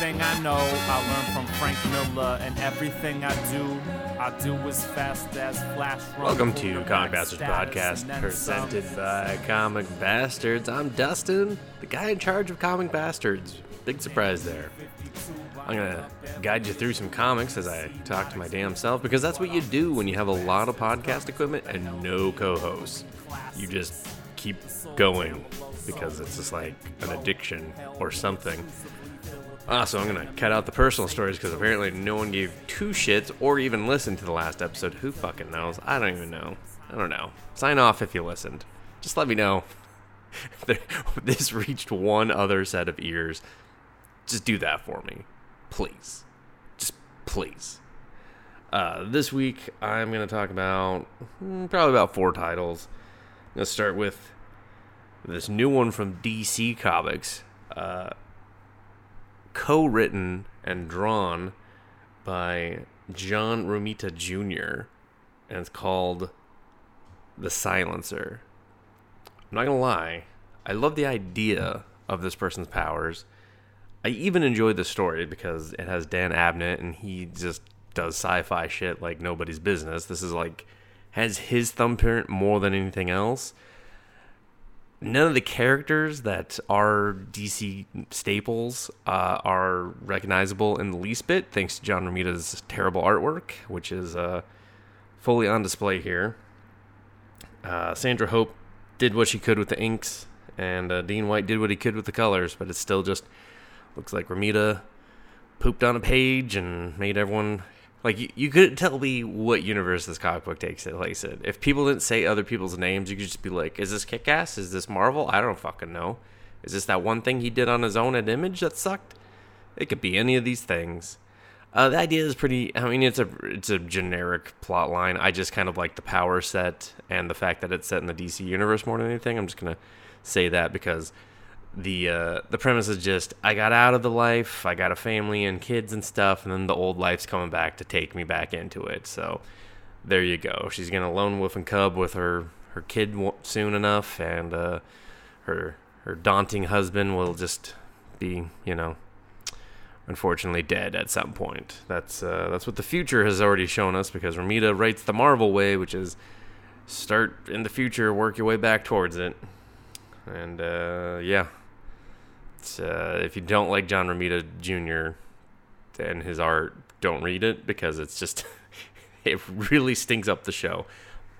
Everything I know, I learned from Frank Miller, and everything I do, I do as fast as Flash. Welcome to Comic Bastards Podcast, presented some. by Comic Bastards. I'm Dustin, the guy in charge of Comic Bastards. Big surprise there. I'm gonna guide you through some comics as I talk to my damn self because that's what you do when you have a lot of podcast equipment and no co-hosts. You just keep going because it's just like an addiction or something. Also, I'm gonna cut out the personal stories because apparently no one gave two shits or even listened to the last episode. Who fucking knows? I don't even know. I don't know. Sign off if you listened. Just let me know. This reached one other set of ears. Just do that for me, please. Just please. Uh, this week I'm gonna talk about hmm, probably about four titles. I'm gonna start with this new one from DC Comics. Uh, co-written and drawn by John Romita Jr. and it's called The Silencer. I'm not gonna lie, I love the idea of this person's powers. I even enjoyed the story because it has Dan Abnett and he just does sci-fi shit like nobody's business. This is like has his thumbprint more than anything else none of the characters that are DC staples uh, are recognizable in the least bit, thanks to John Romita's terrible artwork, which is uh, fully on display here. Uh, Sandra Hope did what she could with the inks, and uh, Dean White did what he could with the colors, but it still just looks like Romita pooped on a page and made everyone like you, you couldn't tell me what universe this comic book takes place in. If people didn't say other people's names, you could just be like, "Is this Kick Ass? Is this Marvel? I don't fucking know. Is this that one thing he did on his own at Image that sucked? It could be any of these things." Uh, the idea is pretty. I mean, it's a it's a generic plot line. I just kind of like the power set and the fact that it's set in the DC universe more than anything. I'm just gonna say that because the uh, the premise is just I got out of the life, I got a family and kids and stuff, and then the old life's coming back to take me back into it. So there you go. She's gonna lone wolf and cub with her her kid soon enough, and uh, her her daunting husband will just be you know unfortunately dead at some point. That's uh, that's what the future has already shown us because Romita writes the Marvel way, which is start in the future, work your way back towards it, and uh, yeah. Uh, if you don't like John Romita Jr. and his art, don't read it because it's just it really stinks up the show.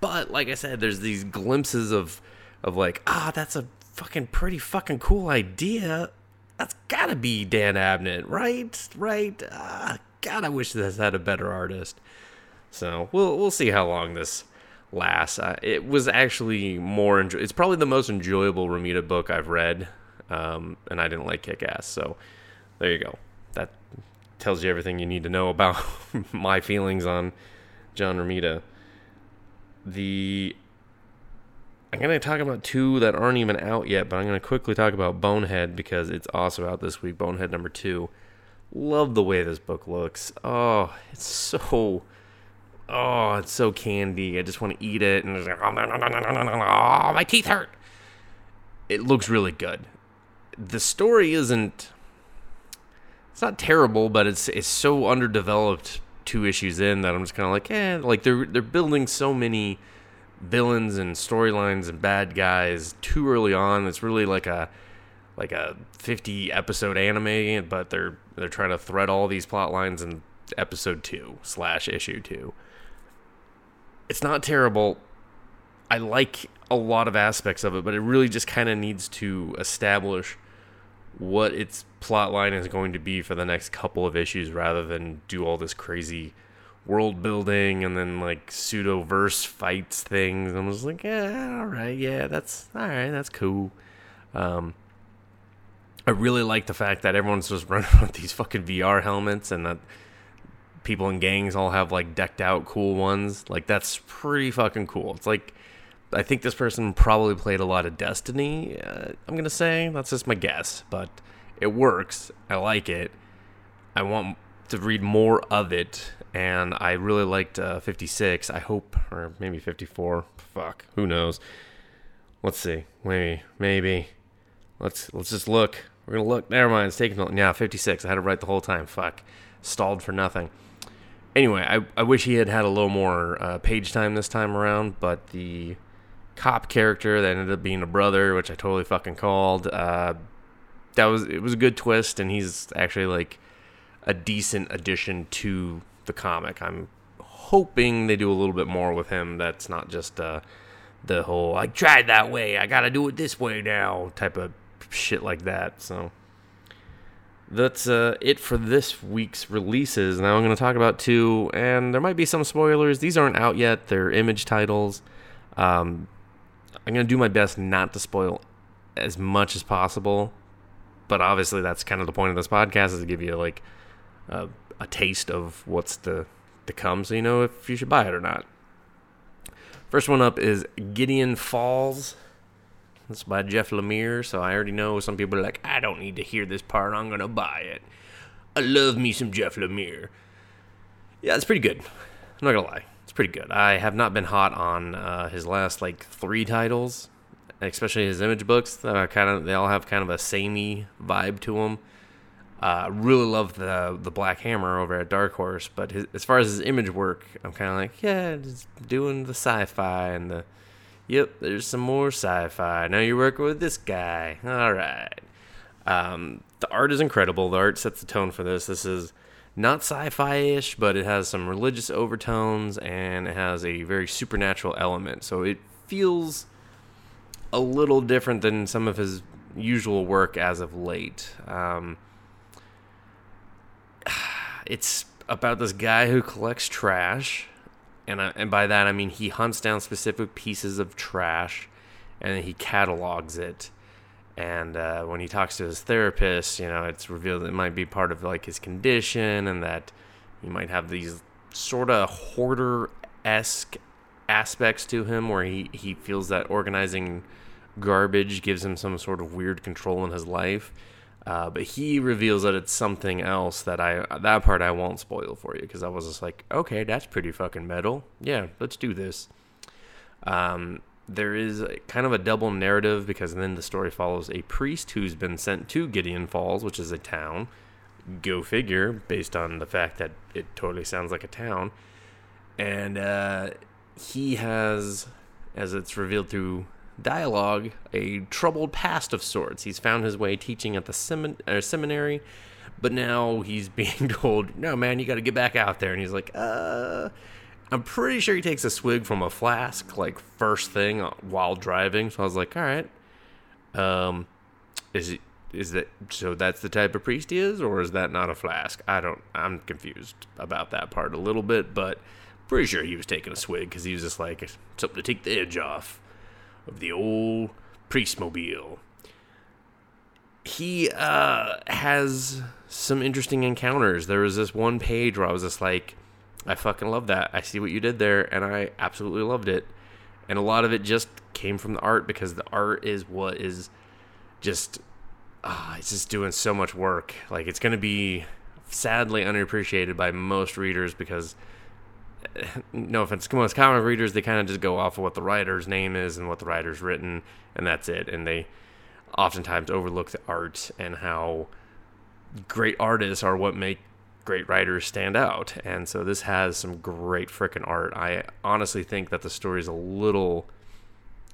But like I said, there's these glimpses of of like ah, that's a fucking pretty fucking cool idea. That's gotta be Dan Abnett, right? Right? Ah, God, I wish this had a better artist. So we'll we'll see how long this lasts. Uh, it was actually more. Enjoy- it's probably the most enjoyable Romita book I've read, um, and I didn't like Kick Ass. So there you go. That tells you everything you need to know about my feelings on John Romita. The I'm gonna talk about two that aren't even out yet, but I'm gonna quickly talk about Bonehead because it's also out this week. Bonehead number two. Love the way this book looks. Oh, it's so oh, it's so candy. I just want to eat it, and it's like, oh, no, no, no, no, no, no, no, oh, my teeth hurt. It looks really good. The story isn't. It's not terrible, but it's it's so underdeveloped. Two issues in that I'm just kind of like, eh, like they're they're building so many villains and storylines and bad guys too early on. It's really like a like a 50 episode anime, but they're they're trying to thread all these plot lines in episode two slash issue two it's not terrible. I like a lot of aspects of it, but it really just kind of needs to establish what its plot line is going to be for the next couple of issues rather than do all this crazy world building and then like pseudo verse fights things. I'm just like, yeah, all right, yeah, that's all right, that's cool. Um, I really like the fact that everyone's just running with these fucking VR helmets and that people in gangs all have like decked out cool ones. Like that's pretty fucking cool. It's like I think this person probably played a lot of Destiny. Uh, I'm gonna say that's just my guess, but it works. I like it. I want to read more of it, and I really liked uh, 56. I hope, or maybe 54. Fuck, who knows? Let's see. Maybe, maybe. Let's let's just look. We're gonna look. Never mind. It's taking. Yeah, 56. I had it right the whole time. Fuck. Stalled for nothing. Anyway, I, I wish he had had a little more uh, page time this time around, but the cop character that ended up being a brother, which I totally fucking called, uh, that was it was a good twist, and he's actually like a decent addition to the comic. I'm hoping they do a little bit more with him. That's not just uh, the whole "I tried that way, I gotta do it this way now" type of shit like that. So that's uh, it for this week's releases. Now I'm going to talk about two, and there might be some spoilers. These aren't out yet; they're image titles. Um, I'm to do my best not to spoil as much as possible, but obviously that's kind of the point of this podcast is to give you like a, a taste of what's to to come, so you know if you should buy it or not. First one up is Gideon Falls. It's by Jeff Lemire, so I already know some people are like, I don't need to hear this part, I'm gonna buy it. I love me some Jeff Lemire. Yeah, it's pretty good. I'm not gonna lie, it's pretty good. I have not been hot on uh, his last like three titles, especially his image books. Uh, kind of, they all have kind of a samey vibe to them. Uh, really love the the Black Hammer over at Dark Horse, but his, as far as his image work, I'm kind of like, yeah, just doing the sci-fi and the Yep, there's some more sci-fi. Now you're working with this guy. All right. Um, the art is incredible. The art sets the tone for this. This is not sci-fi-ish, but it has some religious overtones and it has a very supernatural element. So it feels a little different than some of his usual work as of late. Um, it's about this guy who collects trash and I, and by that I mean he hunts down specific pieces of trash, and then he catalogs it. And uh, when he talks to his therapist, you know, it's revealed it might be part of like his condition, and that he might have these sort of hoarder esque aspects to him, where he he feels that organizing garbage gives him some sort of weird control in his life. Uh, but he reveals that it's something else that I that part I won't spoil for you because I was just like, okay, that's pretty fucking metal. Yeah, let's do this. Um, there is kind of a double narrative because then the story follows a priest who's been sent to Gideon Falls, which is a town. Go figure, based on the fact that it totally sounds like a town. And uh, he has, as it's revealed through dialogue a troubled past of sorts. He's found his way teaching at the semin- uh, seminary, but now he's being told, "No, man, you got to get back out there." And he's like, "Uh." I'm pretty sure he takes a swig from a flask, like first thing while driving. So I was like, "All right, um, is it is that so? That's the type of priest he is, or is that not a flask? I don't. I'm confused about that part a little bit, but pretty sure he was taking a swig because he was just like something to take the edge off of the old Priestmobile. He uh, has some interesting encounters. There was this one page where I was just like, I fucking love that. I see what you did there, and I absolutely loved it. And a lot of it just came from the art because the art is what is just, uh, it's just doing so much work. Like, it's going to be sadly underappreciated by most readers because no offense, most comic readers, they kind of just go off of what the writer's name is and what the writer's written, and that's it. And they oftentimes overlook the art and how great artists are what make great writers stand out. And so this has some great freaking art. I honestly think that the story is a little,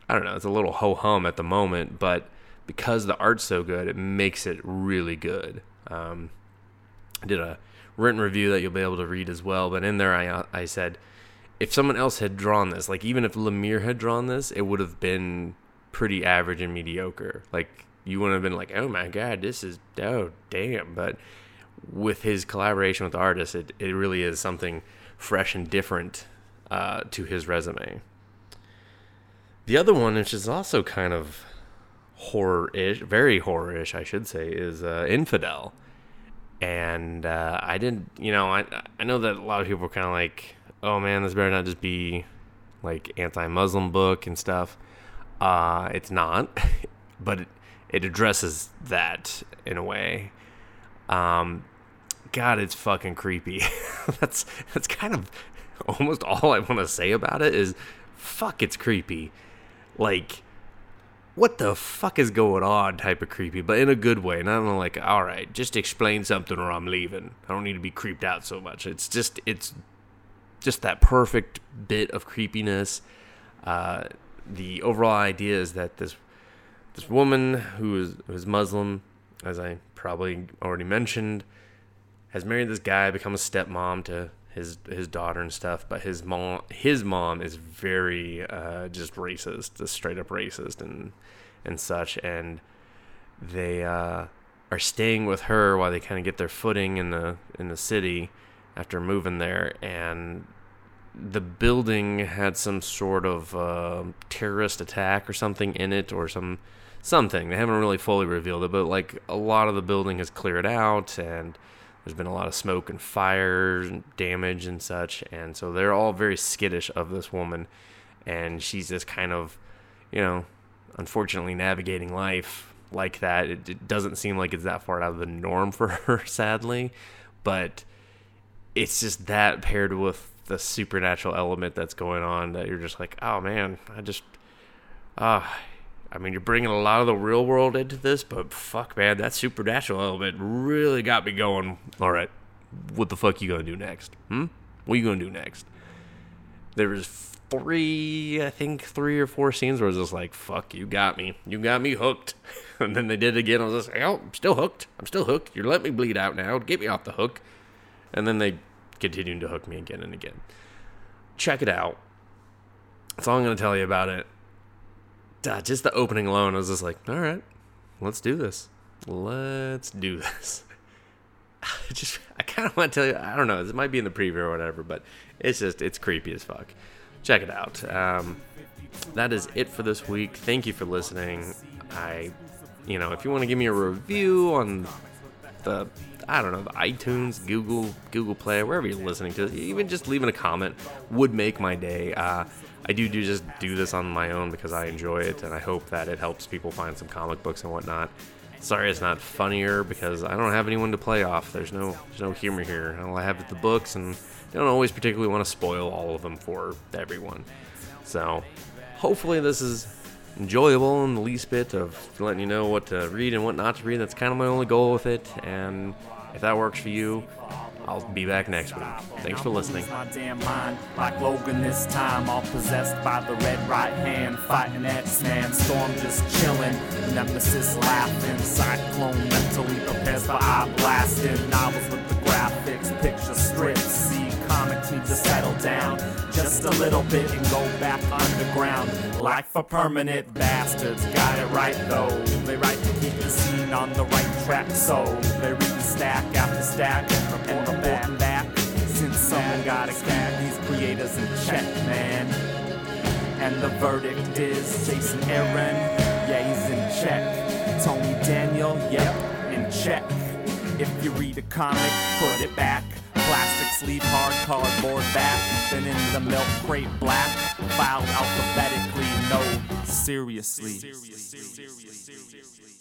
I don't know, it's a little ho hum at the moment, but because the art's so good, it makes it really good. Um, I did a written review that you'll be able to read as well. But in there, I I said if someone else had drawn this, like even if Lemire had drawn this, it would have been pretty average and mediocre. Like you wouldn't have been like, oh my god, this is oh damn. But with his collaboration with artists, it it really is something fresh and different uh, to his resume. The other one, which is also kind of horror-ish, very horror-ish, I should say, is uh, Infidel and uh, I didn't, you know, I I know that a lot of people are kind of like, oh man, this better not just be like anti-Muslim book and stuff. Uh, it's not, but it, it addresses that in a way. Um, God, it's fucking creepy. that's that's kind of almost all I want to say about it is, fuck, it's creepy. Like what the fuck is going on type of creepy, but in a good way. Not in like, all right, just explain something or I'm leaving. I don't need to be creeped out so much. It's just it's just that perfect bit of creepiness. Uh, the overall idea is that this this woman who is who is Muslim, as I probably already mentioned, has married this guy, become a stepmom to his his daughter and stuff. But his mom his mom is very uh, just racist, just straight up racist and and such. And they uh, are staying with her while they kind of get their footing in the in the city after moving there. And the building had some sort of uh, terrorist attack or something in it, or some something. They haven't really fully revealed it, but like a lot of the building has cleared out and there's been a lot of smoke and fire and damage and such. And so they're all very skittish of this woman. And she's just kind of, you know, unfortunately navigating life like that. It, it doesn't seem like it's that far out of the norm for her, sadly. But it's just that paired with the supernatural element that's going on that you're just like, oh man, I just, ah. Uh, I mean, you're bringing a lot of the real world into this, but fuck, man, that supernatural element really got me going. All right, what the fuck you gonna do next? Hmm? What you gonna do next? There was three, I think, three or four scenes where I was just like, fuck, you got me. You got me hooked. and then they did it again. I was just like, oh, I'm still hooked. I'm still hooked. You're letting me bleed out now. Get me off the hook. And then they continued to hook me again and again. Check it out. That's all I'm to tell you about it uh, just the opening alone, I was just like, all right, let's do this. Let's do this. I just, I kind of want to tell you, I don't know, this might be in the preview or whatever, but it's just, it's creepy as fuck. Check it out. Um, that is it for this week. Thank you for listening. I, you know, if you want to give me a review on the, I don't know, the iTunes, Google, Google Play, wherever you're listening to, even just leaving a comment would make my day. Uh, I do do just do this on my own because I enjoy it, and I hope that it helps people find some comic books and whatnot. Sorry, it's not funnier because I don't have anyone to play off. There's no there's no humor here. All I have is the books, and I don't always particularly want to spoil all of them for everyone. So, hopefully, this is enjoyable in the least bit of letting you know what to read and what not to read. That's kind of my only goal with it, and if that works for you, I'll be back next week. Thanks for listening. My damn mind, like Logan this time, all possessed by the red right hand, fighting X-Man, Storm just chilling, Nemesis laughing, Cyclone mentally prepares for eye blasting, novels with the graphics, picture strips, to settle down just a little bit and go back underground. Life for permanent bastards, got it right though. They write to keep the scene on the right track, so they read stack after stack and report and back, back. Since someone gotta keep these creators in check, man. And the verdict is Jason Aaron, yeah, he's in check. Tony Daniel, yep, in check. If you read a comic, put it back. Plastic sleeve, hard cardboard back. Then in the milk crate black. Filed alphabetically, no, seriously. seriously. seriously.